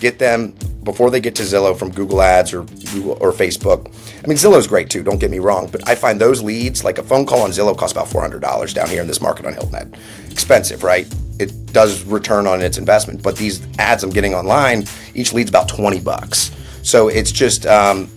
get them before they get to Zillow from Google Ads or Google or Facebook. I mean, Zillow's great too. Don't get me wrong, but I find those leads, like a phone call on Zillow, costs about four hundred dollars down here in this market on Hilton Head. Expensive, right? It does return on its investment, but these ads I'm getting online, each lead's about twenty bucks. So it's just um,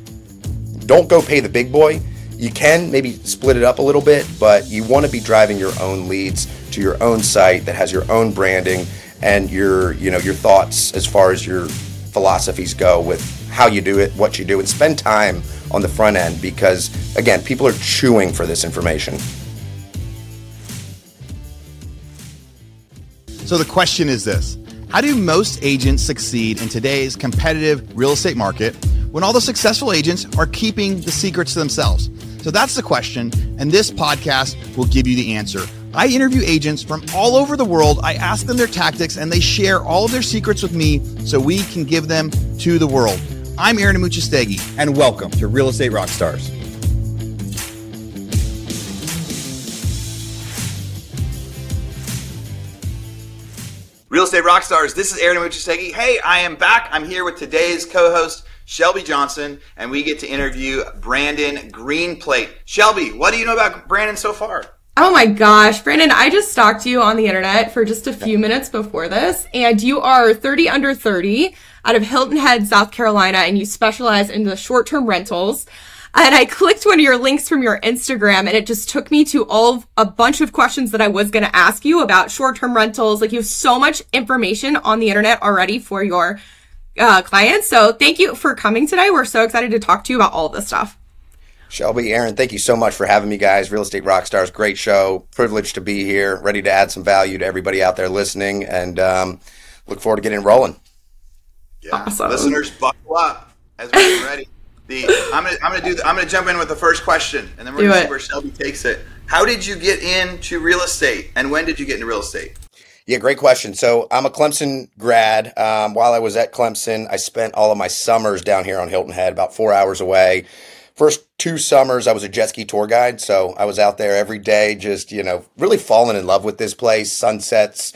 don't go pay the big boy. You can maybe split it up a little bit, but you want to be driving your own leads to your own site that has your own branding and your you know your thoughts as far as your philosophies go with how you do it, what you do, and spend time on the front end because again, people are chewing for this information. So the question is this How do most agents succeed in today's competitive real estate market when all the successful agents are keeping the secrets to themselves? So that's the question, and this podcast will give you the answer. I interview agents from all over the world. I ask them their tactics, and they share all of their secrets with me so we can give them to the world. I'm Aaron Amuchastegui, and welcome to Real Estate Rockstars. Real Estate Rockstars, this is Aaron Amuchastegui. Hey, I am back. I'm here with today's co-host, Shelby Johnson, and we get to interview Brandon Greenplate. Shelby, what do you know about Brandon so far? Oh my gosh, Brandon, I just stalked you on the internet for just a few minutes before this, and you are 30 under 30 out of Hilton Head, South Carolina, and you specialize in the short term rentals. And I clicked one of your links from your Instagram and it just took me to all of a bunch of questions that I was going to ask you about short term rentals. Like you have so much information on the internet already for your uh, clients. So thank you for coming today. We're so excited to talk to you about all this stuff. Shelby, Aaron, thank you so much for having me, guys. Real Estate Rockstars, great show. Privileged to be here, ready to add some value to everybody out there listening, and um, look forward to getting rolling. Yeah, awesome. listeners, buckle up as we get ready. The I'm gonna I'm gonna do the, I'm gonna jump in with the first question, and then we're do gonna it. see where Shelby takes it. How did you get into real estate, and when did you get into real estate? Yeah, great question. So I'm a Clemson grad. Um, while I was at Clemson, I spent all of my summers down here on Hilton Head, about four hours away. First two summers, I was a jet ski tour guide, so I was out there every day, just you know, really falling in love with this place. Sunsets,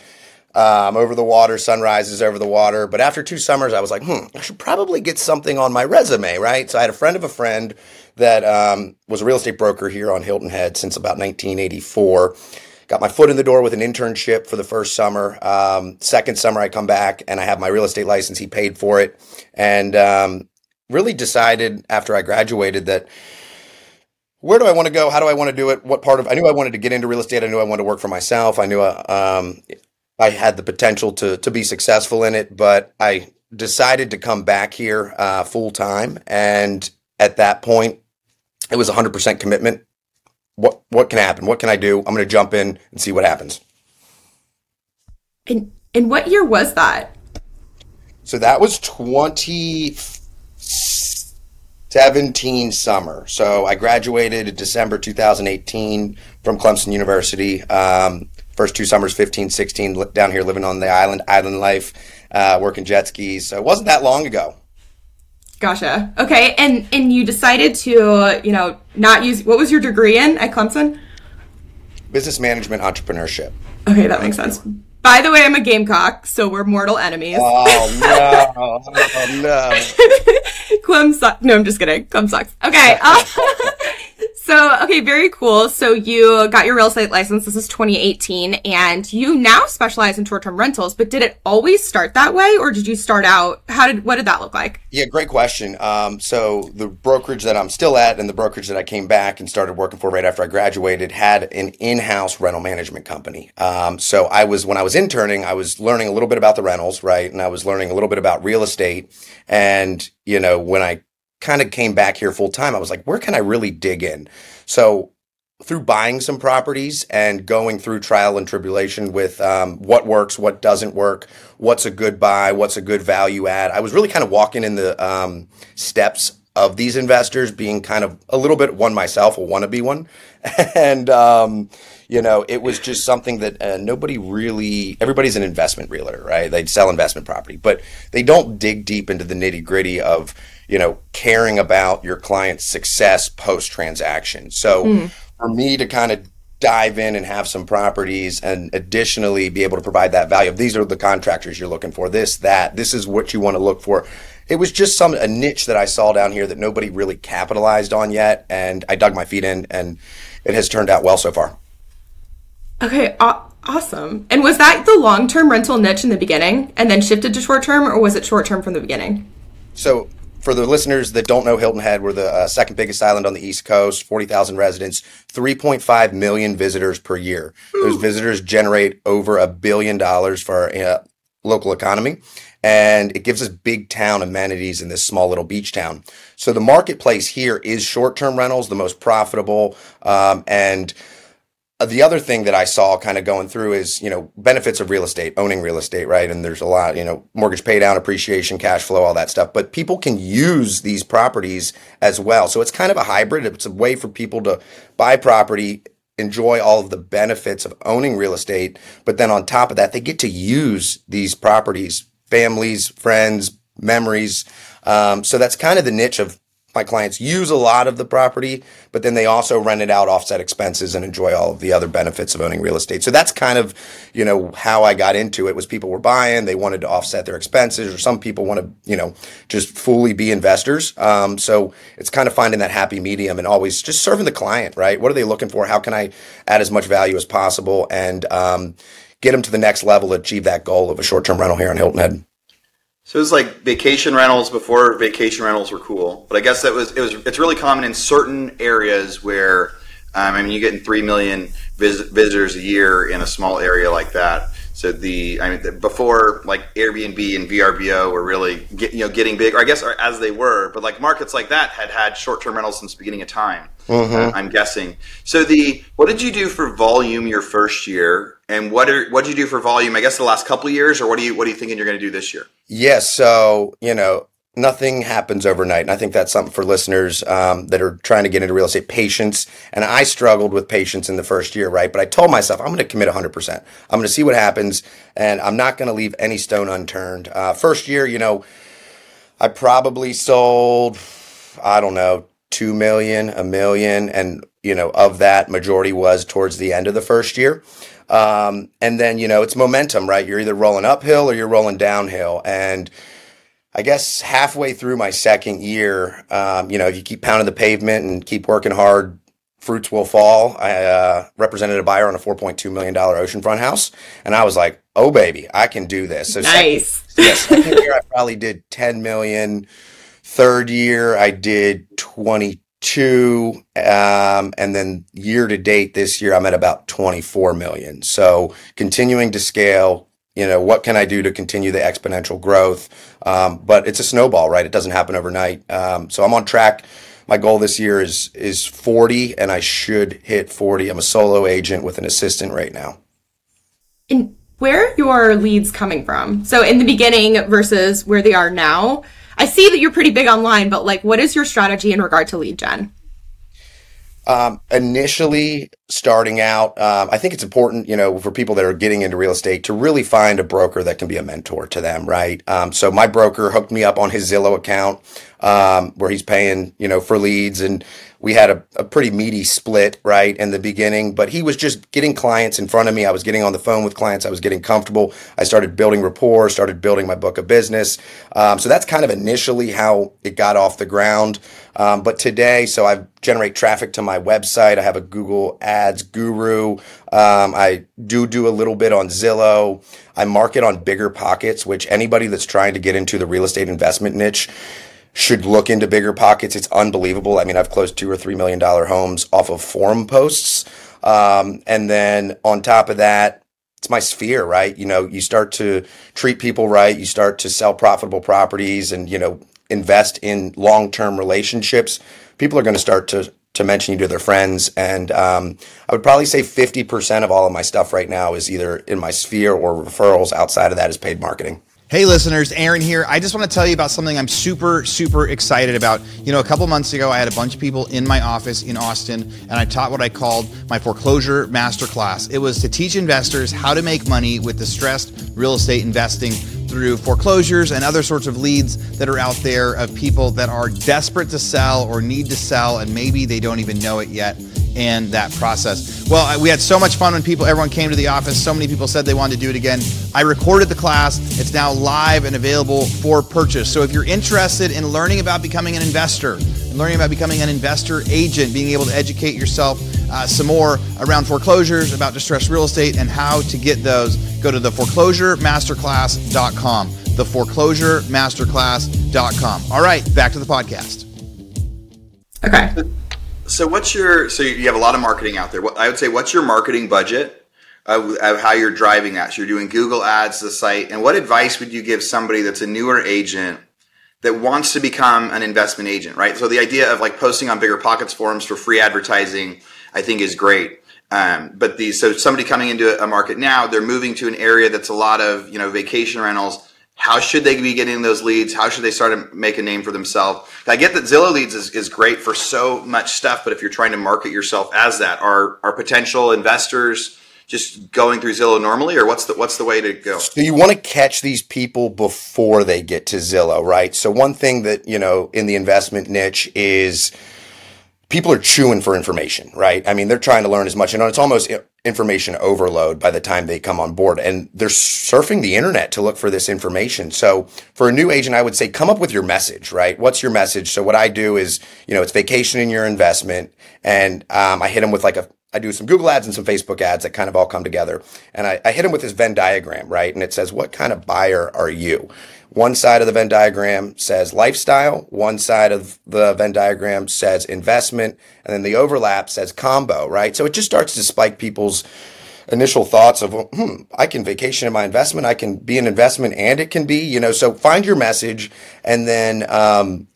um, over the water, sunrises over the water. But after two summers, I was like, hmm, I should probably get something on my resume, right? So I had a friend of a friend that um, was a real estate broker here on Hilton Head since about 1984. Got my foot in the door with an internship for the first summer. Um, second summer, I come back and I have my real estate license. He paid for it, and um, really decided after I graduated that where do I want to go? How do I want to do it? What part of I knew I wanted to get into real estate. I knew I wanted to work for myself. I knew uh, um, I had the potential to to be successful in it, but I decided to come back here uh, full time, and at that point, it was 100% commitment. What what can happen? What can I do? I'm going to jump in and see what happens. And and what year was that? So that was 2017 summer. So I graduated in December 2018 from Clemson University. Um, first two summers 15 16 down here living on the island island life uh, working jet skis. So it wasn't that long ago. Gotcha. Okay and and you decided to you know not use what was your degree in at clemson? Business management entrepreneurship. Okay that makes sense by the way, I'm a Gamecock, so we're mortal enemies. Oh no! oh no! Clem sucks. No, I'm just kidding. Clem sucks. Okay. Uh, so, okay, very cool. So you got your real estate license. This is 2018 and you now specialize in short-term rentals, but did it always start that way or did you start out? How did, what did that look like? Yeah, great question. Um, so the brokerage that I'm still at and the brokerage that I came back and started working for right after I graduated had an in-house rental management company. Um, so I was, when I was interning, I was learning a little bit about the rentals, right? And I was learning a little bit about real estate. And, you know, when I kind of came back here full time, I was like, where can I really dig in? So through buying some properties and going through trial and tribulation with um, what works, what doesn't work, what's a good buy, what's a good value add, I was really kind of walking in the um, steps of these investors, being kind of a little bit one myself, a wannabe one, and um, you know, it was just something that uh, nobody really. Everybody's an investment realtor, right? They sell investment property, but they don't dig deep into the nitty gritty of you know, caring about your client's success post transaction. So mm. for me to kind of dive in and have some properties and additionally be able to provide that value. These are the contractors you're looking for. This, that, this is what you want to look for. It was just some a niche that I saw down here that nobody really capitalized on yet, and I dug my feet in, and it has turned out well so far. Okay, aw- awesome. And was that the long term rental niche in the beginning, and then shifted to short term, or was it short term from the beginning? So for the listeners that don't know Hilton Head, we're the uh, second biggest island on the East Coast, 40,000 residents, 3.5 million visitors per year. Those visitors generate over a billion dollars for our uh, local economy. And it gives us big town amenities in this small little beach town. So the marketplace here is short term rentals, the most profitable. Um, and the other thing that I saw kind of going through is, you know, benefits of real estate, owning real estate, right? And there's a lot, you know, mortgage pay down, appreciation, cash flow, all that stuff. But people can use these properties as well. So it's kind of a hybrid. It's a way for people to buy property, enjoy all of the benefits of owning real estate. But then on top of that, they get to use these properties, families, friends, memories. Um, so that's kind of the niche of my clients use a lot of the property, but then they also rent it out, offset expenses, and enjoy all of the other benefits of owning real estate. So that's kind of, you know, how I got into it. Was people were buying, they wanted to offset their expenses, or some people want to, you know, just fully be investors. Um, so it's kind of finding that happy medium and always just serving the client, right? What are they looking for? How can I add as much value as possible and um, get them to the next level, achieve that goal of a short-term rental here in Hilton Head? So it was like vacation rentals before vacation rentals were cool, but I guess that was it was it's really common in certain areas where um, I mean you're getting three million vis- visitors a year in a small area like that. So the I mean before like Airbnb and VRBO were really get, you know getting big, or I guess as they were, but like markets like that had had short term rentals since the beginning of time. Mm-hmm. Uh, I'm guessing. So the what did you do for volume your first year, and what are what did you do for volume? I guess the last couple of years, or what do you what are you thinking you're going to do this year? Yes. So, you know, nothing happens overnight. And I think that's something for listeners um, that are trying to get into real estate patience. And I struggled with patience in the first year, right? But I told myself, I'm going to commit 100%. I'm going to see what happens and I'm not going to leave any stone unturned. Uh, first year, you know, I probably sold, I don't know, 2 million, a million. And, you know, of that, majority was towards the end of the first year. Um, and then, you know, it's momentum, right? You're either rolling uphill or you're rolling downhill. And I guess halfway through my second year, um, you know, if you keep pounding the pavement and keep working hard, fruits will fall. I uh, represented a buyer on a $4.2 million oceanfront house. And I was like, oh, baby, I can do this. So nice. Second, yeah, second year, I probably did 10 million. Third year, I did 22 two, um, and then year to date this year, I'm at about 24 million. So continuing to scale. You know, what can I do to continue the exponential growth? Um, but it's a snowball, right? It doesn't happen overnight. Um, so I'm on track. My goal this year is is 40, and I should hit 40. I'm a solo agent with an assistant right now. And where are your leads coming from? So in the beginning versus where they are now, I see that you're pretty big online, but like, what is your strategy in regard to lead gen? Um, initially, starting out, um, I think it's important, you know, for people that are getting into real estate to really find a broker that can be a mentor to them, right? Um, so my broker hooked me up on his Zillow account, um, where he's paying, you know, for leads. And we had a, a pretty meaty split right in the beginning. But he was just getting clients in front of me. I was getting on the phone with clients. I was getting comfortable. I started building rapport started building my book of business. Um, so that's kind of initially how it got off the ground. Um, but today so i generate traffic to my website. I have a google ads guru. Um, i do do a little bit on zillow. I market on bigger pockets which anybody that's trying to get into the real estate investment niche should look into bigger pockets. It's unbelievable. I mean, I've closed two or three million dollar homes off of forum posts. Um, and then on top of that, it's my sphere, right? You know, you start to treat people right. You start to sell profitable properties and, you know, invest in long term relationships. People are going to start to to mention you to their friends. And um, I would probably say 50% of all of my stuff right now is either in my sphere or referrals. Outside of that is paid marketing. Hey, listeners, Aaron here. I just want to tell you about something I'm super, super excited about. You know, a couple months ago, I had a bunch of people in my office in Austin, and I taught what I called my foreclosure masterclass. It was to teach investors how to make money with distressed real estate investing through foreclosures and other sorts of leads that are out there of people that are desperate to sell or need to sell, and maybe they don't even know it yet and that process. Well, we had so much fun when people, everyone came to the office. So many people said they wanted to do it again. I recorded the class. It's now live and available for purchase. So if you're interested in learning about becoming an investor, and learning about becoming an investor agent, being able to educate yourself uh, some more around foreclosures, about distressed real estate, and how to get those, go to the foreclosuremasterclass.com. The foreclosuremasterclass.com. All right, back to the podcast. Okay. So what's your so you have a lot of marketing out there. What I would say, what's your marketing budget of, of how you're driving that? So you're doing Google Ads, the site, and what advice would you give somebody that's a newer agent that wants to become an investment agent, right? So the idea of like posting on Bigger Pockets forums for free advertising, I think is great. Um, but these so somebody coming into a market now, they're moving to an area that's a lot of you know vacation rentals how should they be getting those leads? How should they start to make a name for themselves? I get that Zillow leads is, is great for so much stuff, but if you're trying to market yourself as that, are are potential investors just going through Zillow normally, or what's the what's the way to go? So you want to catch these people before they get to Zillow, right? So one thing that you know in the investment niche is people are chewing for information, right? I mean, they're trying to learn as much, and it's almost information overload by the time they come on board, and they're surfing the internet to look for this information. So, for a new agent, I would say come up with your message, right? What's your message? So, what I do is, you know, it's vacation in your investment, and um, I hit them with like a I do some Google ads and some Facebook ads that kind of all come together. And I, I hit them with this Venn diagram, right? And it says, what kind of buyer are you? One side of the Venn diagram says lifestyle, one side of the Venn diagram says investment, and then the overlap says combo, right? So it just starts to spike people's initial thoughts of, hmm, I can vacation in my investment, I can be an investment, and it can be, you know, so find your message and then, um,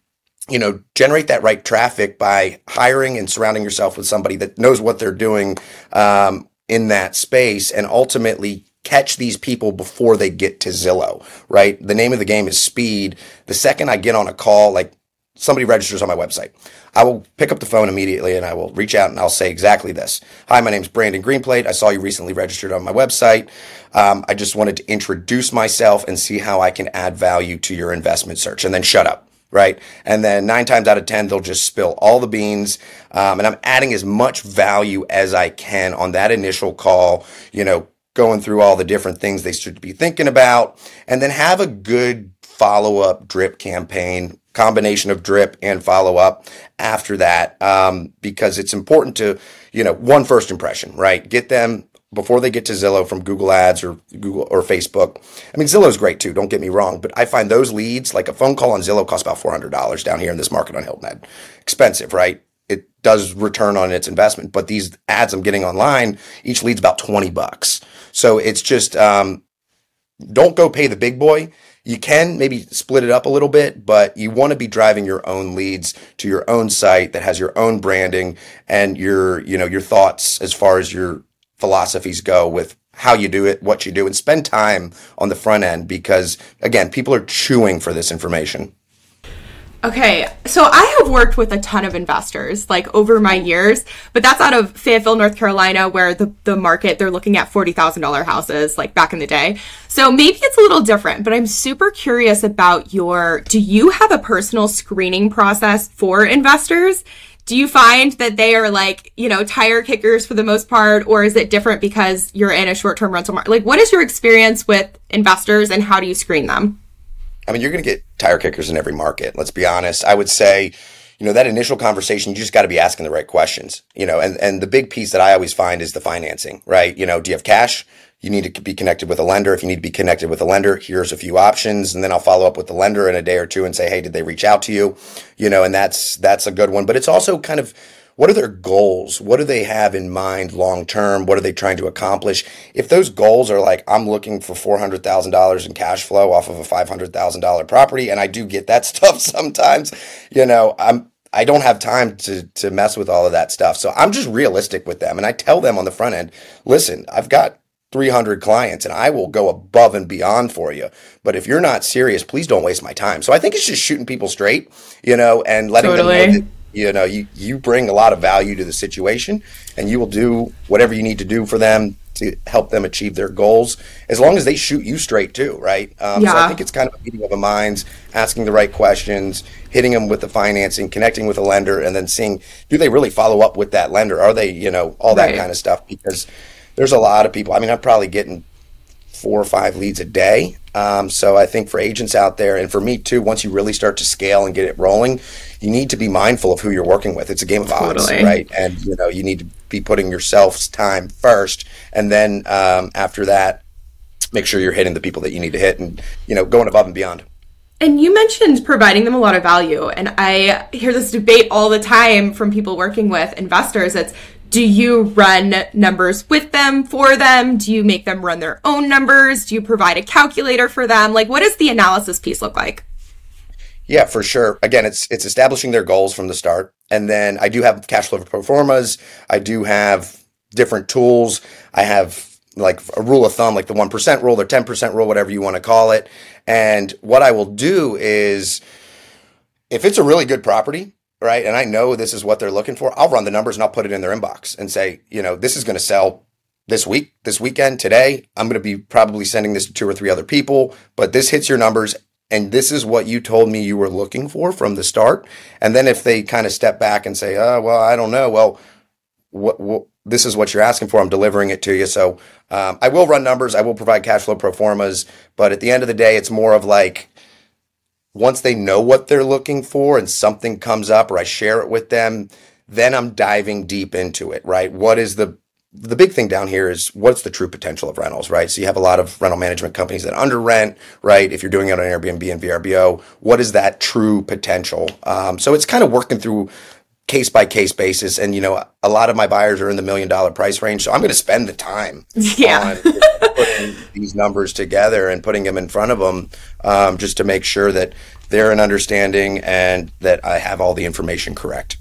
you know, generate that right traffic by hiring and surrounding yourself with somebody that knows what they're doing um, in that space and ultimately catch these people before they get to Zillow, right? The name of the game is speed. The second I get on a call, like somebody registers on my website, I will pick up the phone immediately and I will reach out and I'll say exactly this. Hi, my name is Brandon Greenplate. I saw you recently registered on my website. Um, I just wanted to introduce myself and see how I can add value to your investment search and then shut up right? And then nine times out of 10, they'll just spill all the beans. Um, and I'm adding as much value as I can on that initial call, you know, going through all the different things they should be thinking about, and then have a good follow up drip campaign, combination of drip and follow up after that, um, because it's important to, you know, one first impression, right? Get them before they get to Zillow from Google Ads or Google or Facebook. I mean, Zillow is great too. Don't get me wrong, but I find those leads, like a phone call on Zillow, costs about four hundred dollars down here in this market on Hilton Head. Expensive, right? It does return on its investment, but these ads I'm getting online, each lead's about twenty bucks. So it's just um, don't go pay the big boy. You can maybe split it up a little bit, but you want to be driving your own leads to your own site that has your own branding and your, you know, your thoughts as far as your philosophies go with how you do it, what you do, and spend time on the front end because again, people are chewing for this information. Okay, so I have worked with a ton of investors like over my years, but that's out of Fayetteville, North Carolina, where the, the market they're looking at forty thousand dollar houses like back in the day. So maybe it's a little different, but I'm super curious about your do you have a personal screening process for investors? Do you find that they are like, you know, tire kickers for the most part, or is it different because you're in a short term rental market? Like, what is your experience with investors and how do you screen them? I mean, you're going to get tire kickers in every market. Let's be honest. I would say, you know, that initial conversation, you just got to be asking the right questions, you know, and, and the big piece that I always find is the financing, right? You know, do you have cash? You need to be connected with a lender. If you need to be connected with a lender, here's a few options. And then I'll follow up with the lender in a day or two and say, Hey, did they reach out to you? You know, and that's, that's a good one, but it's also kind of, what are their goals? What do they have in mind long term? What are they trying to accomplish? If those goals are like, I'm looking for $400,000 in cash flow off of a $500,000 property, and I do get that stuff sometimes, you know, I'm, I don't have time to to mess with all of that stuff. So I'm just realistic with them and I tell them on the front end, listen, I've got 300 clients and I will go above and beyond for you. But if you're not serious, please don't waste my time. So I think it's just shooting people straight, you know, and letting totally. them know that you know you you bring a lot of value to the situation and you will do whatever you need to do for them to help them achieve their goals, as long as they shoot you straight too, right? Um, yeah. So I think it's kind of a meeting of the minds, asking the right questions, hitting them with the financing, connecting with a lender, and then seeing do they really follow up with that lender? Are they, you know, all that right. kind of stuff? Because there's a lot of people. I mean, I'm probably getting four or five leads a day. Um, so I think for agents out there, and for me too, once you really start to scale and get it rolling, you need to be mindful of who you're working with. It's a game of odds, right? And you know, you need to be putting yourself's time first, and then um, after that, make sure you're hitting the people that you need to hit, and you know, going above and beyond. And you mentioned providing them a lot of value. And I hear this debate all the time from people working with investors. It's do you run numbers with them for them? Do you make them run their own numbers? Do you provide a calculator for them? Like, what does the analysis piece look like? Yeah, for sure. Again, it's it's establishing their goals from the start, and then I do have cash flow pro formas. I do have different tools. I have like a rule of thumb, like the one percent rule or ten percent rule, whatever you want to call it. And what I will do is, if it's a really good property, right? And I know this is what they're looking for. I'll run the numbers and I'll put it in their inbox and say, you know, this is going to sell this week, this weekend, today. I'm going to be probably sending this to two or three other people, but this hits your numbers. And this is what you told me you were looking for from the start. And then if they kind of step back and say, oh, well, I don't know. Well, what, what this is what you're asking for. I'm delivering it to you. So um, I will run numbers. I will provide cash flow pro formas. But at the end of the day, it's more of like, once they know what they're looking for and something comes up or I share it with them, then I'm diving deep into it, right? What is the the big thing down here is what's the true potential of rentals, right? So you have a lot of rental management companies that under rent, right? If you're doing it on Airbnb and VRBO, what is that true potential? Um, so it's kind of working through case by case basis. And, you know, a lot of my buyers are in the million dollar price range. So I'm going to spend the time yeah. putting these numbers together and putting them in front of them um, just to make sure that they're an understanding and that I have all the information correct.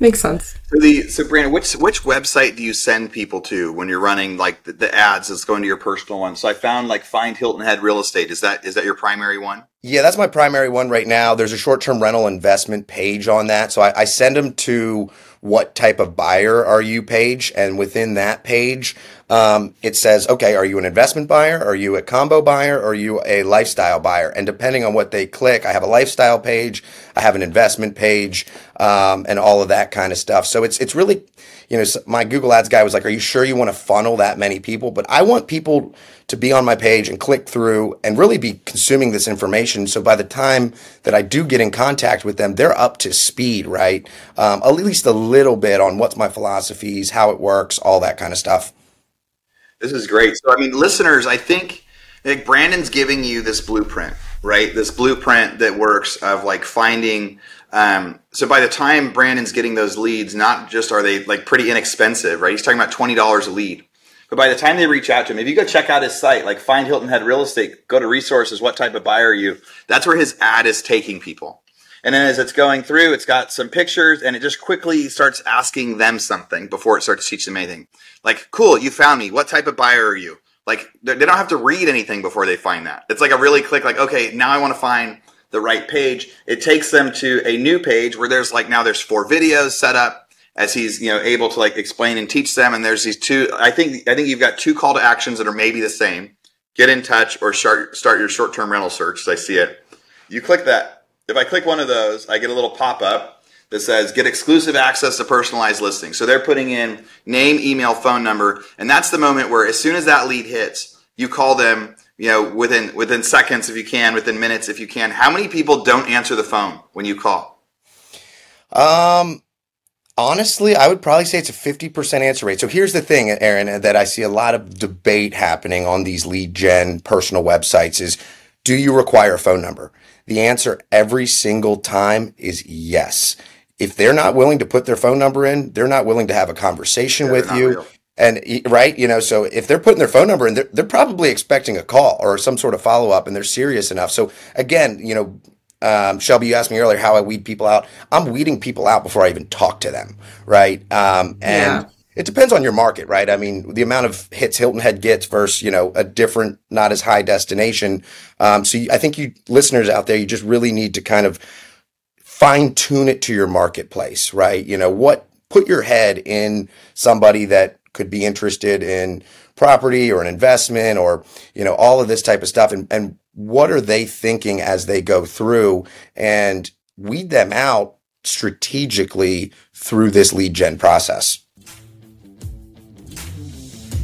Makes sense. So the so Brandon, which which website do you send people to when you're running like the, the, ads that's going to your personal one? So I found like Find Hilton Head Real Estate. Is that is that your primary one? Yeah, that's my primary one right now. There's a short term rental investment page on that, so I, I send them to what type of buyer are you page, and within that page, um, it says, okay, are you an investment buyer? Are you a combo buyer? Are you a lifestyle buyer? And depending on what they click, I have a lifestyle page, I have an investment page, um, and all of that kind of stuff. So it's it's really, you know, my Google Ads guy was like, "Are you sure you want to funnel that many people?" But I want people to be on my page and click through and really be consuming this information. So by the time that I do get in contact with them, they're up to speed, right? Um, at least a little bit on what's my philosophies, how it works, all that kind of stuff. This is great. So, I mean, listeners, I think like Brandon's giving you this blueprint, right? This blueprint that works of like finding. Um, so by the time Brandon's getting those leads, not just are they like pretty inexpensive, right? He's talking about twenty dollars a lead. But by the time they reach out to him, if you go check out his site, like find Hilton Head Real Estate, go to resources, what type of buyer are you? That's where his ad is taking people. And then as it's going through, it's got some pictures and it just quickly starts asking them something before it starts teaching them anything. Like, cool, you found me. What type of buyer are you? Like, they don't have to read anything before they find that. It's like a really click, like, okay, now I want to find the right page. It takes them to a new page where there's like, now there's four videos set up as he's, you know, able to like explain and teach them. And there's these two, I think, I think you've got two call to actions that are maybe the same. Get in touch or start, start your short-term rental search as I see it. You click that if I click one of those, I get a little pop up that says get exclusive access to personalized listings. So they're putting in name, email, phone number, and that's the moment where as soon as that lead hits, you call them, you know, within within seconds if you can, within minutes if you can. How many people don't answer the phone when you call? Um honestly, I would probably say it's a 50% answer rate. So here's the thing, Aaron, that I see a lot of debate happening on these lead gen personal websites is do you require a phone number? The answer every single time is yes. If they're not willing to put their phone number in, they're not willing to have a conversation yeah, with you. Real. And right, you know, so if they're putting their phone number in, they're, they're probably expecting a call or some sort of follow up and they're serious enough. So again, you know, um, Shelby, you asked me earlier how I weed people out. I'm weeding people out before I even talk to them, right? Um, and yeah it depends on your market, right? I mean, the amount of hits Hilton Head gets versus, you know, a different, not as high destination. Um, so you, I think you listeners out there, you just really need to kind of fine tune it to your marketplace, right? You know, what, put your head in somebody that could be interested in property or an investment or, you know, all of this type of stuff. And, and what are they thinking as they go through and weed them out strategically through this lead gen process.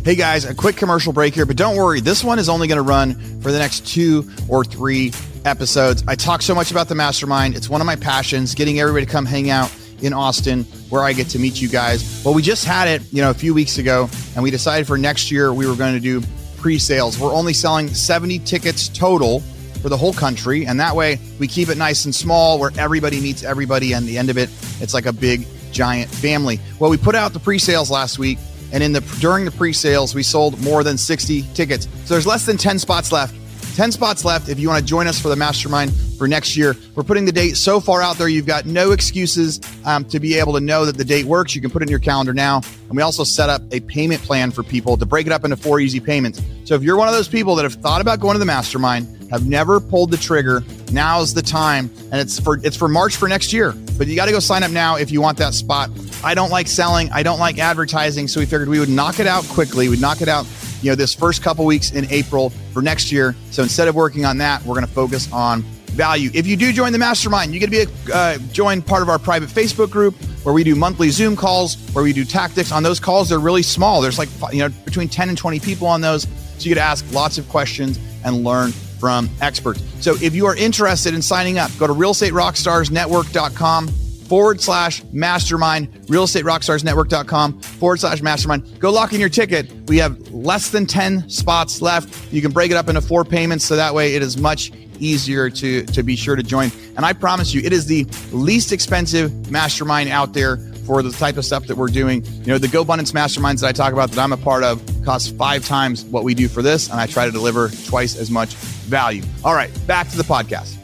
Hey guys, a quick commercial break here, but don't worry, this one is only going to run for the next two or three episodes. I talk so much about the mastermind. It's one of my passions, getting everybody to come hang out in Austin where I get to meet you guys. Well, we just had it, you know, a few weeks ago, and we decided for next year we were going to do pre-sales. We're only selling 70 tickets total for the whole country, and that way we keep it nice and small where everybody meets everybody and the end of it, it's like a big giant family. Well, we put out the pre-sales last week and in the during the pre-sales, we sold more than 60 tickets. So there's less than 10 spots left. 10 spots left if you want to join us for the mastermind for next year. We're putting the date so far out there, you've got no excuses um, to be able to know that the date works. You can put it in your calendar now. And we also set up a payment plan for people to break it up into four easy payments. So if you're one of those people that have thought about going to the mastermind, have never pulled the trigger, now's the time. And it's for it's for March for next year. But you got to go sign up now if you want that spot. I don't like selling, I don't like advertising, so we figured we would knock it out quickly. We'd knock it out you know, this first couple weeks in April for next year. So instead of working on that, we're going to focus on value. If you do join the mastermind, you get to be a uh, join part of our private Facebook group where we do monthly Zoom calls, where we do tactics. On those calls, they're really small. There's like you know between 10 and 20 people on those, so you get to ask lots of questions and learn from experts. So if you are interested in signing up, go to realestaterockstarsnetwork.com forward slash mastermind, realestaterockstarsnetwork.com forward slash mastermind. Go lock in your ticket. We have less than 10 spots left. You can break it up into four payments so that way it is much easier to, to be sure to join. And I promise you, it is the least expensive mastermind out there for the type of stuff that we're doing. You know, the GoBundance masterminds that I talk about that I'm a part of cost five times what we do for this, and I try to deliver twice as much value. All right, back to the podcast.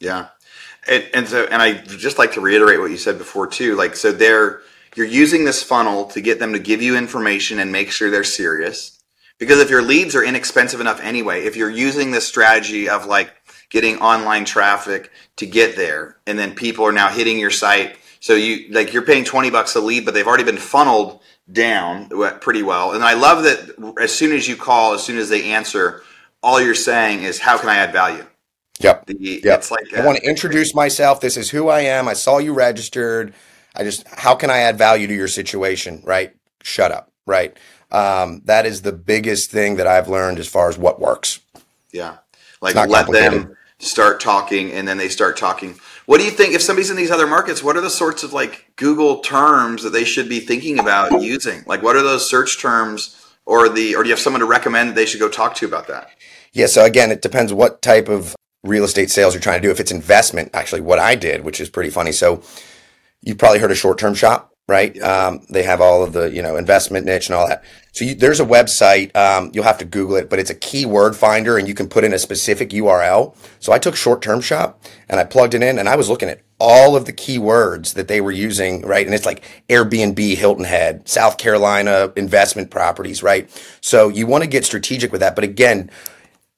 Yeah. And, and so, and I just like to reiterate what you said before too. Like, so they're, you're using this funnel to get them to give you information and make sure they're serious. Because if your leads are inexpensive enough anyway, if you're using this strategy of like getting online traffic to get there, and then people are now hitting your site, so you like you're paying 20 bucks a lead, but they've already been funneled down pretty well. And I love that as soon as you call, as soon as they answer, all you're saying is, "How can I add value?" The, yep. It's like I want to introduce myself. This is who I am. I saw you registered. I just, how can I add value to your situation? Right. Shut up. Right. Um, that is the biggest thing that I've learned as far as what works. Yeah. Like let them start talking and then they start talking. What do you think if somebody's in these other markets, what are the sorts of like Google terms that they should be thinking about using? Like what are those search terms or the, or do you have someone to recommend they should go talk to about that? Yeah. So again, it depends what type of real estate sales you're trying to do. If it's investment, actually, what I did, which is pretty funny. So you've probably heard of short term shop, right? Um, they have all of the you know investment niche and all that. So you, there's a website. Um, you'll have to Google it, but it's a keyword finder, and you can put in a specific URL. So I took short term shop and I plugged it in, and I was looking at all of the keywords that they were using, right? And it's like Airbnb, Hilton Head, South Carolina investment properties, right? So you want to get strategic with that, but again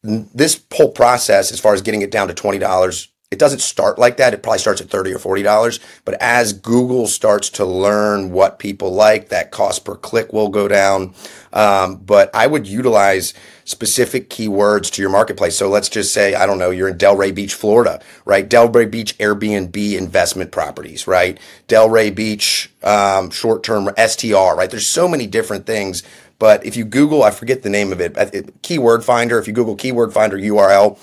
this whole process, as far as getting it down to twenty dollars, it doesn't start like that. It probably starts at thirty or forty dollars. But as Google starts to learn what people like, that cost per click will go down. Um, but I would utilize specific keywords to your marketplace. So let's just say, I don't know, you're in Delray Beach, Florida, right? Delray Beach Airbnb investment properties, right? Delray Beach um, short term STR, right? There's so many different things but if you Google, I forget the name of it, keyword finder, if you Google keyword finder URL,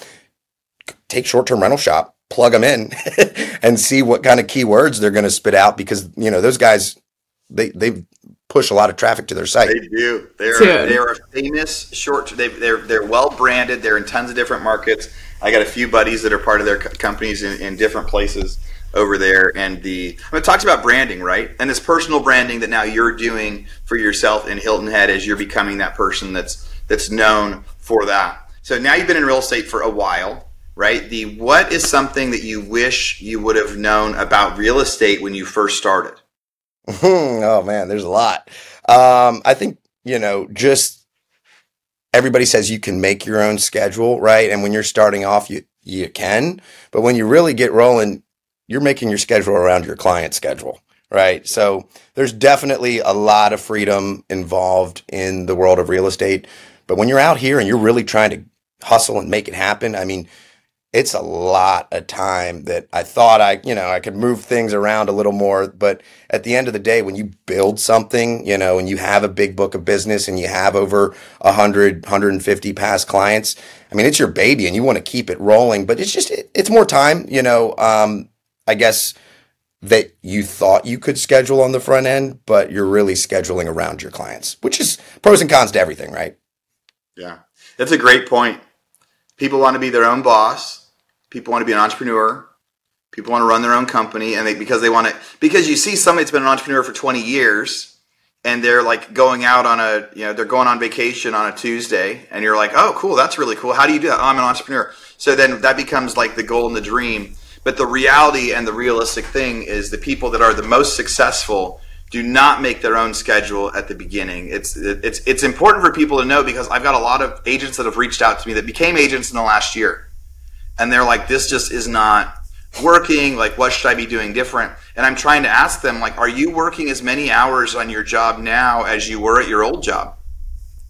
take short term rental shop, plug them in and see what kind of keywords they're going to spit out because, you know, those guys, they, they push a lot of traffic to their site. They do. They're, they're a famous short, they, they're, they're well branded. They're in tons of different markets. I got a few buddies that are part of their companies in, in different places over there and the I mean, it talks about branding right? And this personal branding that now you're doing for yourself in hilton head as you're becoming that person that's that's known for that. So now you've been in real estate for a while right? The what is something that you wish you would have known about real estate when you first started? Oh man there's a lot. Um, i think you know just everybody says you can make your own schedule right? And when you're starting off you you can. But when you really get rolling you're making your schedule around your client schedule, right? So there's definitely a lot of freedom involved in the world of real estate. But when you're out here and you're really trying to hustle and make it happen, I mean, it's a lot of time that I thought I, you know, I could move things around a little more. But at the end of the day, when you build something, you know, and you have a big book of business and you have over 100, 150 past clients, I mean, it's your baby and you want to keep it rolling, but it's just, it, it's more time, you know, um, I guess that you thought you could schedule on the front end, but you're really scheduling around your clients, which is pros and cons to everything, right? Yeah. That's a great point. People want to be their own boss People want to be an entrepreneur. People want to run their own company, and they because they want to because you see somebody that's been an entrepreneur for 20 years, and they're like going out on a you know they're going on vacation on a Tuesday, and you're like, oh, cool, that's really cool. How do you do that? Oh, I'm an entrepreneur. So then that becomes like the goal and the dream. But the reality and the realistic thing is the people that are the most successful do not make their own schedule at the beginning. It's it's it's important for people to know because I've got a lot of agents that have reached out to me that became agents in the last year and they're like, this just is not working. Like, what should I be doing different? And I'm trying to ask them, like, are you working as many hours on your job now as you were at your old job?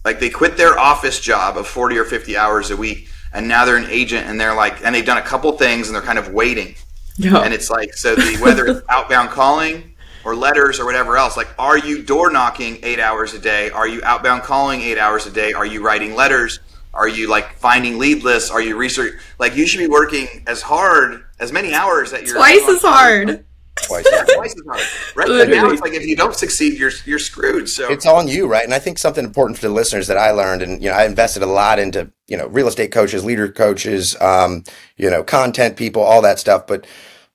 Like, they quit their office job of 40 or 50 hours a week, and now they're an agent, and they're like, and they've done a couple things, and they're kind of waiting. Yeah. And it's like, so the, whether it's outbound calling or letters or whatever else, like, are you door knocking eight hours a day? Are you outbound calling eight hours a day? Are you writing letters? Are you like finding lead lists? Are you research? Like you should be working as hard, as many hours that you're twice as hard. Twice, yeah, twice as hard. Right but now, it's like if you don't succeed, you're you're screwed. So it's on you, right? And I think something important for the listeners that I learned, and you know, I invested a lot into you know real estate coaches, leader coaches, um, you know, content people, all that stuff. But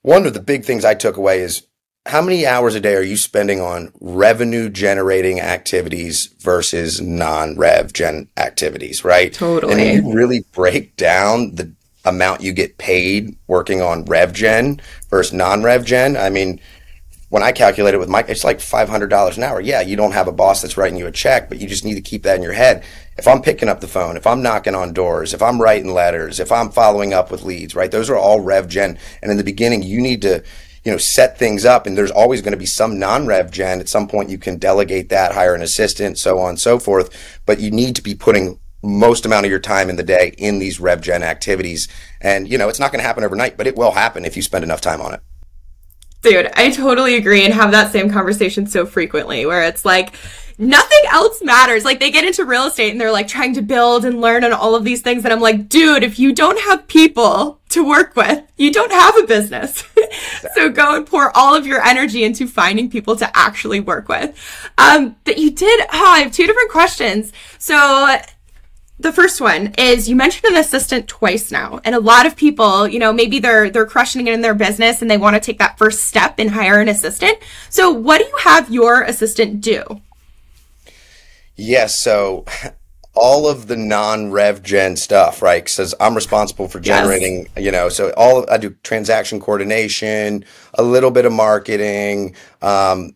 one of the big things I took away is how many hours a day are you spending on revenue generating activities versus non rev gen activities, right? Totally. And you really break down the amount you get paid working on rev gen versus non rev gen. I mean, when I calculate it with Mike, it's like $500 an hour. Yeah, you don't have a boss that's writing you a check, but you just need to keep that in your head. If I'm picking up the phone, if I'm knocking on doors, if I'm writing letters, if I'm following up with leads, right? Those are all rev gen. And in the beginning, you need to you know, set things up. And there's always going to be some non-rev gen. At some point, you can delegate that, hire an assistant, so on and so forth. But you need to be putting most amount of your time in the day in these rev gen activities. And, you know, it's not going to happen overnight, but it will happen if you spend enough time on it. Dude, I totally agree and have that same conversation so frequently where it's like, nothing else matters. Like they get into real estate and they're like trying to build and learn and all of these things. And I'm like, dude, if you don't have people to work with, you don't have a business. so go and pour all of your energy into finding people to actually work with. Um, but you did, oh, I have two different questions. So the first one is you mentioned an assistant twice now and a lot of people you know maybe they're they're crushing it in their business and they want to take that first step and hire an assistant so what do you have your assistant do Yes. So all of the non-rev gen stuff, right? Because I'm responsible for generating, yes. you know, so all of, I do transaction coordination, a little bit of marketing, um,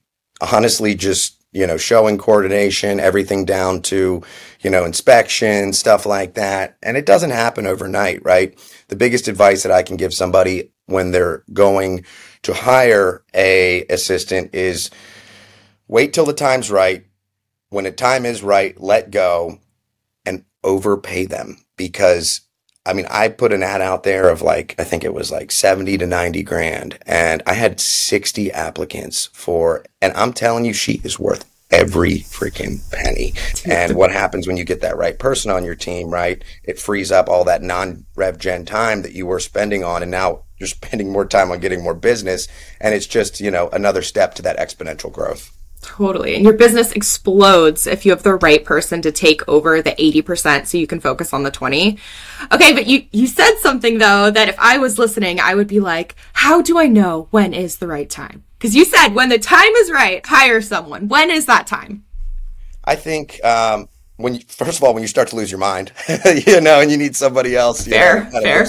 honestly, just you know, showing coordination, everything down to, you know, inspection, stuff like that. And it doesn't happen overnight, right? The biggest advice that I can give somebody when they're going to hire a assistant is wait till the time's right when the time is right, let go and overpay them because I mean, I put an ad out there of like, I think it was like 70 to 90 grand and I had 60 applicants for, and I'm telling you, she is worth every freaking penny. And what happens when you get that right person on your team, right? It frees up all that non rev gen time that you were spending on. And now you're spending more time on getting more business. And it's just, you know, another step to that exponential growth. Totally. And your business explodes if you have the right person to take over the 80% so you can focus on the 20. Okay, but you you said something though that if I was listening, I would be like, "How do I know when is the right time?" Cuz you said when the time is right, hire someone. When is that time? I think um when you, first of all when you start to lose your mind, you know, and you need somebody else, fair, know, fair.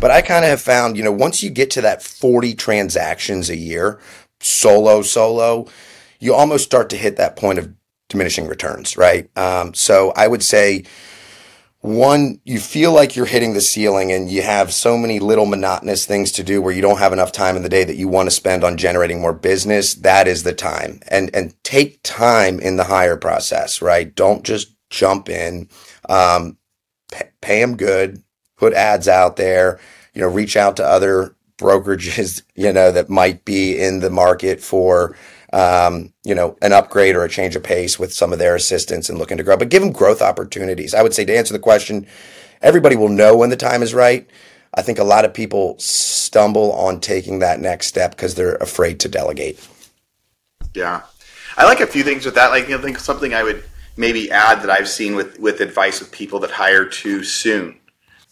but I kind of have found, you know, once you get to that 40 transactions a year, solo solo, you almost start to hit that point of diminishing returns, right? Um, so I would say one, you feel like you're hitting the ceiling and you have so many little monotonous things to do where you don't have enough time in the day that you want to spend on generating more business. That is the time. And, and take time in the hire process, right? Don't just jump in, um, pay, pay them good, put ads out there, you know, reach out to other brokerages, you know, that might be in the market for, um, you know, an upgrade or a change of pace with some of their assistants and looking to grow, but give them growth opportunities. I would say to answer the question, everybody will know when the time is right. I think a lot of people stumble on taking that next step because they're afraid to delegate. Yeah. I like a few things with that. Like, I think something I would maybe add that I've seen with, with advice of people that hire too soon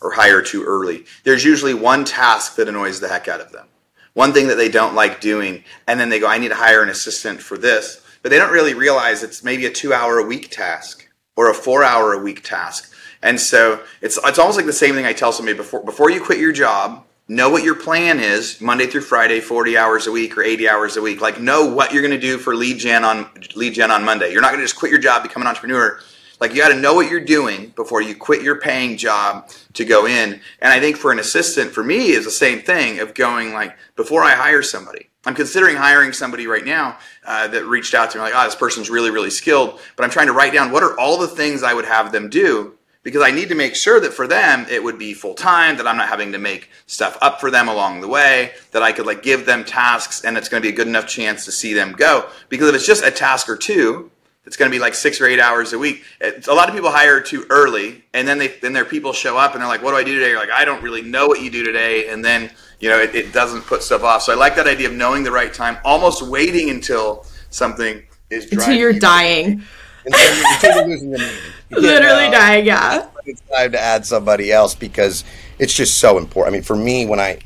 or hire too early. There's usually one task that annoys the heck out of them one thing that they don't like doing, and then they go, I need to hire an assistant for this. But they don't really realize it's maybe a two hour a week task or a four hour a week task. And so it's, it's almost like the same thing I tell somebody before, before you quit your job, know what your plan is Monday through Friday, 40 hours a week or 80 hours a week. Like know what you're going to do for lead gen on lead gen on Monday. You're not going to just quit your job, become an entrepreneur like you got to know what you're doing before you quit your paying job to go in. And I think for an assistant, for me, is the same thing of going like before I hire somebody. I'm considering hiring somebody right now uh, that reached out to me like, oh, this person's really, really skilled. But I'm trying to write down what are all the things I would have them do because I need to make sure that for them it would be full time, that I'm not having to make stuff up for them along the way, that I could like give them tasks and it's going to be a good enough chance to see them go. Because if it's just a task or two, it's going to be like six or eight hours a week. It's, a lot of people hire too early, and then they then their people show up and they're like, "What do I do today?" You're like, "I don't really know what you do today," and then you know it, it doesn't put stuff off. So I like that idea of knowing the right time, almost waiting until something is until you're dying. Until, until you're losing the Literally dying, yeah. It's time to add somebody else because it's just so important. I mean, for me, when I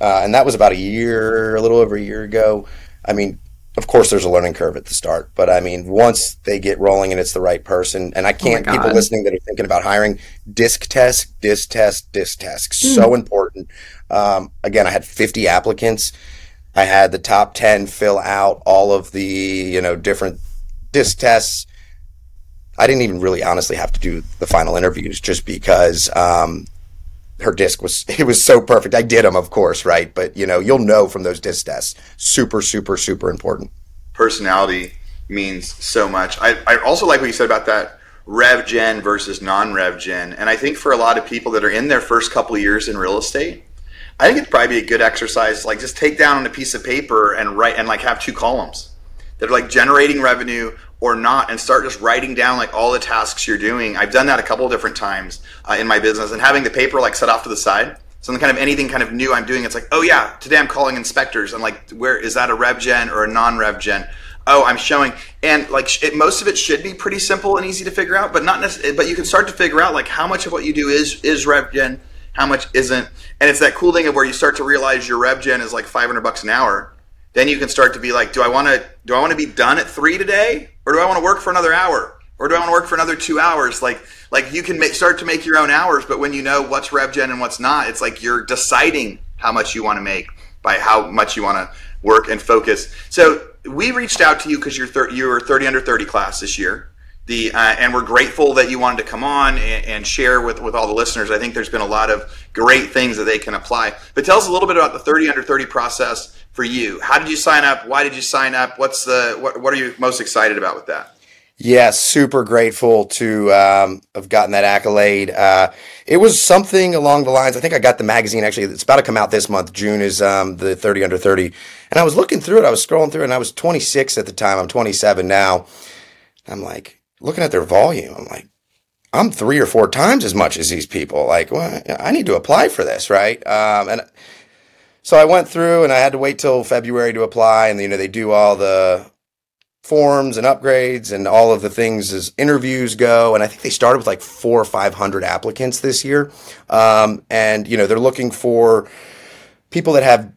uh, and that was about a year, a little over a year ago. I mean, of course there's a learning curve at the start but i mean once they get rolling and it's the right person and i oh can't oh people listening that are thinking about hiring disc test disc test disc test. Mm. so important. Um, again i had 50 applicants. I had the top 10 fill out all of the you know different disc tests. I didn't even really honestly have to do the final interviews just because um, her disc was it was so perfect. I did them, of course, right? But you know, you'll know from those disc tests. Super, super, super important. Personality means so much. I, I also like what you said about that rev gen versus non rev gen. And I think for a lot of people that are in their first couple years in real estate, I think it'd probably be a good exercise. Like just take down on a piece of paper and write and like have two columns that are like generating revenue or not and start just writing down like all the tasks you're doing. I've done that a couple different times uh, in my business and having the paper like set off to the side. So kind of anything kind of new I'm doing, it's like, oh yeah, today I'm calling inspectors. I'm like, where is that a rev gen or a non rev gen? Oh, I'm showing, and like it, most of it should be pretty simple and easy to figure out, but not necessarily. But you can start to figure out like how much of what you do is is rev gen, how much isn't, and it's that cool thing of where you start to realize your rev gen is like 500 bucks an hour. Then you can start to be like, do I want to do I want to be done at three today, or do I want to work for another hour? Or do I want to work for another two hours? Like, like you can make, start to make your own hours, but when you know what's rev gen and what's not, it's like you're deciding how much you want to make by how much you want to work and focus. So we reached out to you because you're thir- you were 30 under 30 class this year. The uh, and we're grateful that you wanted to come on and, and, share with with all the listeners. I think there's been a lot of great things that they can apply. But tell us a little bit about the 30 under 30 process for you. How did you sign up? Why did you sign up? What's the what, what are you most excited about with that? Yeah, super grateful to um, have gotten that accolade. Uh, it was something along the lines. I think I got the magazine actually. It's about to come out this month. June is um, the 30 under 30, and I was looking through it. I was scrolling through, it, and I was 26 at the time. I'm 27 now. I'm like looking at their volume. I'm like, I'm three or four times as much as these people. Like, well, I need to apply for this, right? Um, and so I went through and I had to wait till February to apply. And, you know, they do all the forms and upgrades and all of the things as interviews go. And I think they started with like four or 500 applicants this year. Um, and, you know, they're looking for people that have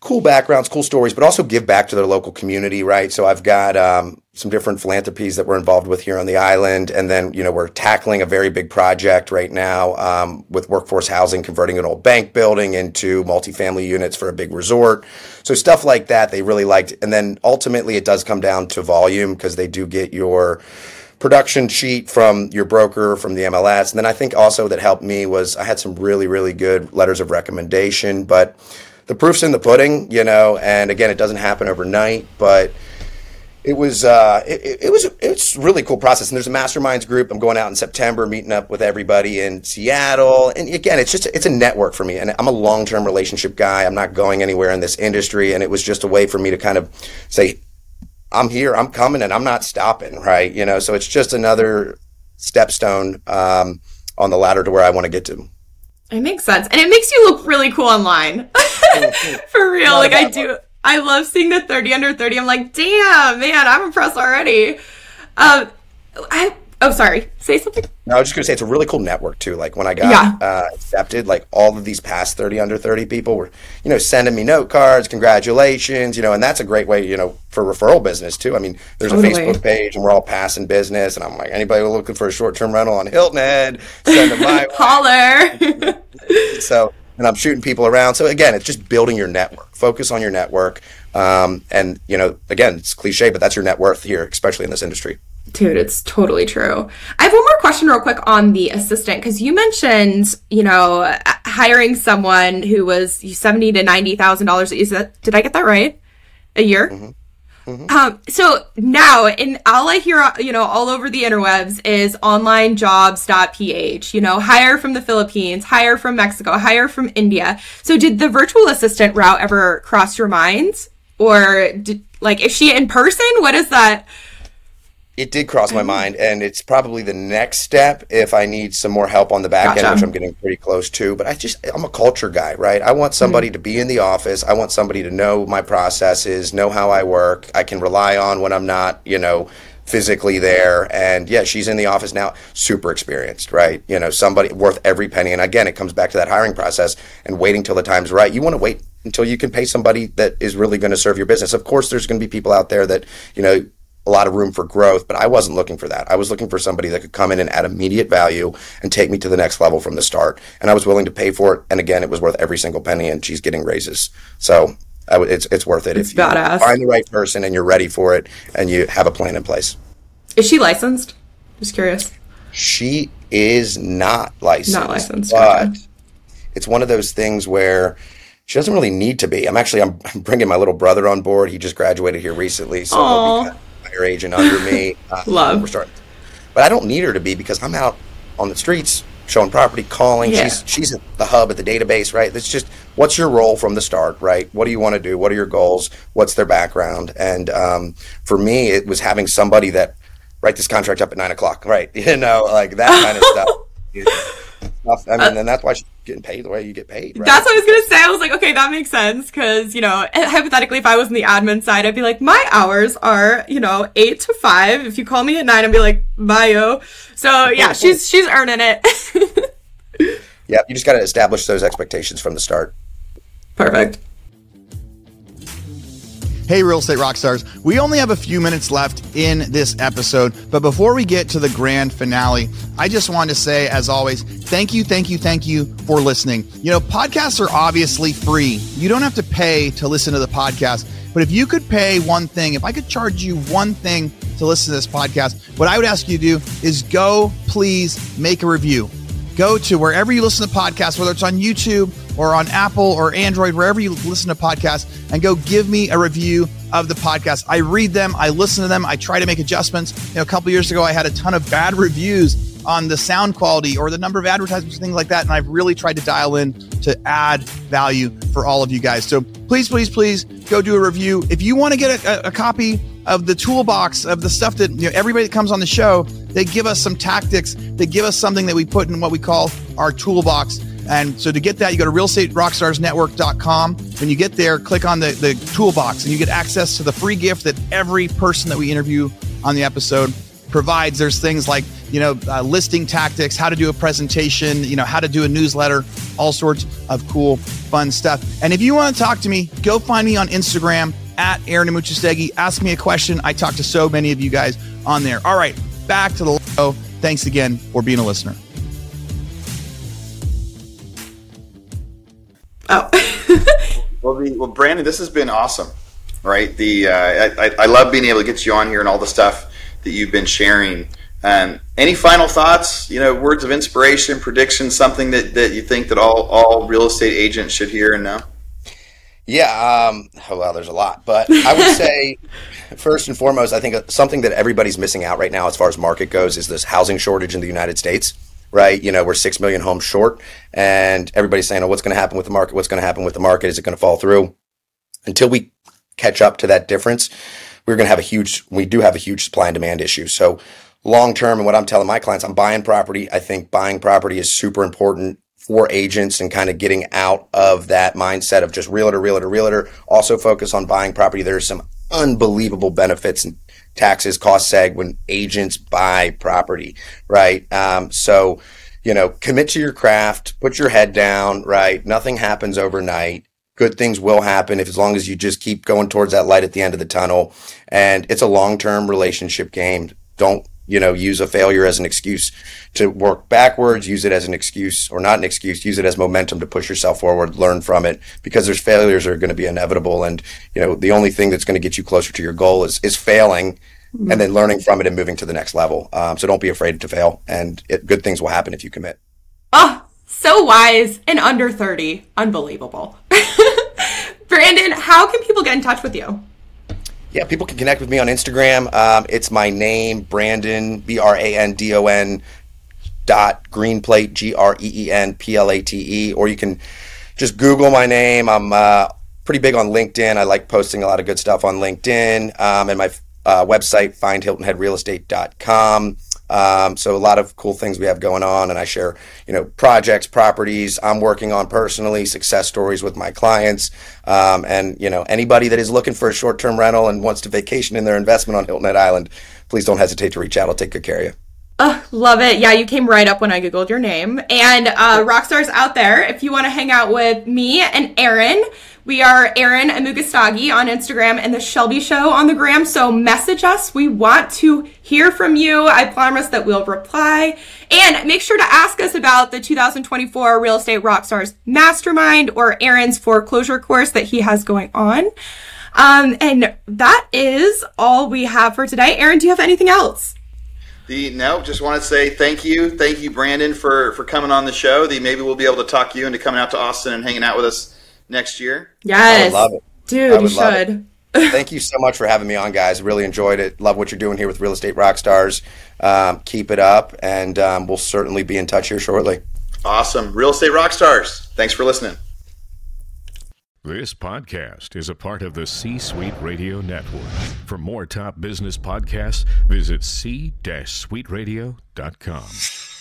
cool backgrounds, cool stories, but also give back to their local community, right? So I've got um, some different philanthropies that we're involved with here on the island, and then you know we're tackling a very big project right now um, with workforce housing, converting an old bank building into multifamily units for a big resort. So stuff like that they really liked, and then ultimately it does come down to volume because they do get your production sheet from your broker from the MLS. And then I think also that helped me was I had some really, really good letters of recommendation, but the proof's in the pudding, you know, and again, it doesn't happen overnight, but it was uh, it, it, was it's really cool process. And there's a masterminds group. I'm going out in September, meeting up with everybody in Seattle. And again, it's just it's a network for me. And I'm a long term relationship guy. I'm not going anywhere in this industry. And it was just a way for me to kind of say, I'm here, I'm coming, and I'm not stopping. Right? You know. So it's just another stepstone um, on the ladder to where I want to get to. It makes sense, and it makes you look really cool online. for real, like I do. I love seeing the 30 under 30. I'm like, damn, man, I'm impressed already. Um, I oh sorry, say something. No, I was just gonna say it's a really cool network too. Like when I got yeah. uh, accepted, like all of these past 30 under 30 people were, you know, sending me note cards, congratulations, you know, and that's a great way, you know, for referral business too. I mean, there's totally. a Facebook page and we're all passing business, and I'm like, anybody looking for a short term rental on Hilton Head, send them my holler. so and I'm shooting people around. So again, it's just building your network. Focus on your network. Um, and you know, again, it's cliche, but that's your net worth here, especially in this industry. Dude, it's totally true. I have one more question, real quick, on the assistant because you mentioned, you know, hiring someone who was seventy to ninety thousand dollars. Is that did I get that right? A year? Mm-hmm. Mm-hmm. Um, so now, and all I hear, you know, all over the interwebs is onlinejobs.ph, you know, hire from the Philippines, hire from Mexico, hire from India. So did the virtual assistant route ever cross your mind? Or did, like, is she in person? What is that? It did cross my mm-hmm. mind, and it's probably the next step if I need some more help on the back gotcha. end, which I'm getting pretty close to. But I just, I'm a culture guy, right? I want somebody mm-hmm. to be in the office. I want somebody to know my processes, know how I work. I can rely on when I'm not, you know, physically there. And yeah, she's in the office now, super experienced, right? You know, somebody worth every penny. And again, it comes back to that hiring process and waiting till the time's right. You want to wait until you can pay somebody that is really going to serve your business. Of course, there's going to be people out there that, you know, a lot of room for growth, but I wasn't looking for that. I was looking for somebody that could come in and add immediate value and take me to the next level from the start. And I was willing to pay for it. And again, it was worth every single penny, and she's getting raises. So w- it's it's worth it it's if you badass. find the right person and you're ready for it and you have a plan in place. Is she licensed? Just curious. She is not licensed. Not licensed. But gotcha. it's one of those things where she doesn't really need to be. I'm actually I'm, bringing my little brother on board. He just graduated here recently, so higher agent under me. Uh, Love. We're starting. But I don't need her to be because I'm out on the streets showing property, calling. Yeah. She's she's at the hub at the database, right? It's just what's your role from the start, right? What do you want to do? What are your goals? What's their background? And um, for me, it was having somebody that write this contract up at nine o'clock, right? You know, like that kind of stuff. I mean, uh, and that's why she's getting paid the way you get paid. Right? That's what I was gonna say. I was like, okay, that makes sense because you know, eh, hypothetically, if I was in the admin side, I'd be like, my hours are you know eight to five. If you call me at nine, I'd be like, bio. So yeah, she's she's earning it. yeah, you just got to establish those expectations from the start. Perfect. Hey, real estate rock stars. We only have a few minutes left in this episode, but before we get to the grand finale, I just want to say, as always, thank you, thank you, thank you for listening. You know, podcasts are obviously free. You don't have to pay to listen to the podcast. But if you could pay one thing, if I could charge you one thing to listen to this podcast, what I would ask you to do is go, please make a review. Go to wherever you listen to podcasts, whether it's on YouTube or on Apple or Android, wherever you listen to podcasts, and go give me a review of the podcast. I read them, I listen to them, I try to make adjustments. You know, a couple years ago, I had a ton of bad reviews on the sound quality or the number of advertisements things like that. And I've really tried to dial in to add value for all of you guys. So please, please, please go do a review. If you want to get a, a, copy of the toolbox of the stuff that you know everybody that comes on the show, they give us some tactics. They give us something that we put in what we call our toolbox. And so to get that, you go to realestaterockstarsnetwork.com. When you get there, click on the, the toolbox and you get access to the free gift that every person that we interview on the episode provides. There's things like, you know, uh, listing tactics, how to do a presentation, you know, how to do a newsletter, all sorts of cool, fun stuff. And if you want to talk to me, go find me on Instagram at Aaron Amuchastegui. Ask me a question. I talk to so many of you guys on there. All right, back to the show. Thanks again for being a listener. Oh. well, the, well, Brandon, this has been awesome, right? The uh, I, I love being able to get you on here and all the stuff that you've been sharing Um, any final thoughts? You know, words of inspiration, predictions, something that, that you think that all all real estate agents should hear and know. Yeah, um, oh, well, there's a lot, but I would say first and foremost, I think something that everybody's missing out right now as far as market goes is this housing shortage in the United States. Right, you know, we're six million homes short, and everybody's saying, "Oh, what's going to happen with the market? What's going to happen with the market? Is it going to fall through?" Until we catch up to that difference, we're going to have a huge. We do have a huge supply and demand issue. So, long term, and what I'm telling my clients, I'm buying property. I think buying property is super important for agents and kind of getting out of that mindset of just realtor, realtor, realtor. Also focus on buying property. There's some unbelievable benefits and taxes, cost seg when agents buy property, right? Um, so, you know, commit to your craft, put your head down, right? Nothing happens overnight. Good things will happen if as long as you just keep going towards that light at the end of the tunnel. And it's a long term relationship game. Don't you know, use a failure as an excuse to work backwards, use it as an excuse or not an excuse, use it as momentum to push yourself forward, learn from it because there's failures are going to be inevitable. And, you know, the only thing that's going to get you closer to your goal is, is failing mm-hmm. and then learning from it and moving to the next level. Um, so don't be afraid to fail and it, good things will happen if you commit. Oh, so wise and under 30. Unbelievable. Brandon, how can people get in touch with you? Yeah, people can connect with me on Instagram. Um, it's my name, Brandon, B R A N D O N dot Greenplate, G R E E N P L A T E, or you can just Google my name. I'm uh, pretty big on LinkedIn. I like posting a lot of good stuff on LinkedIn. Um, and my uh, website, findhiltonheadrealestate.com. Um, so a lot of cool things we have going on, and I share, you know, projects, properties I'm working on personally, success stories with my clients, um, and you know, anybody that is looking for a short-term rental and wants to vacation in their investment on Hilton Head Island, please don't hesitate to reach out. I'll take good care of you. Uh, love it. Yeah, you came right up when I Googled your name. And uh, rock stars out there, if you want to hang out with me and Aaron, we are Aaron Amuchastegui on Instagram and The Shelby Show on the gram. So message us. We want to hear from you. I promise that we'll reply. And make sure to ask us about the 2024 Real Estate Rockstars Mastermind or Aaron's foreclosure course that he has going on. Um, and that is all we have for today. Aaron, do you have anything else? The no, just want to say thank you, thank you, Brandon, for for coming on the show. The maybe we'll be able to talk you into coming out to Austin and hanging out with us next year. Yes. I would love it. Dude, you should. Thank you so much for having me on, guys. Really enjoyed it. Love what you're doing here with Real Estate Rockstars. Um, keep it up, and um, we'll certainly be in touch here shortly. Awesome. Real Estate Rockstars. Thanks for listening. This podcast is a part of the C Suite Radio Network. For more top business podcasts, visit c-suiteradio.com.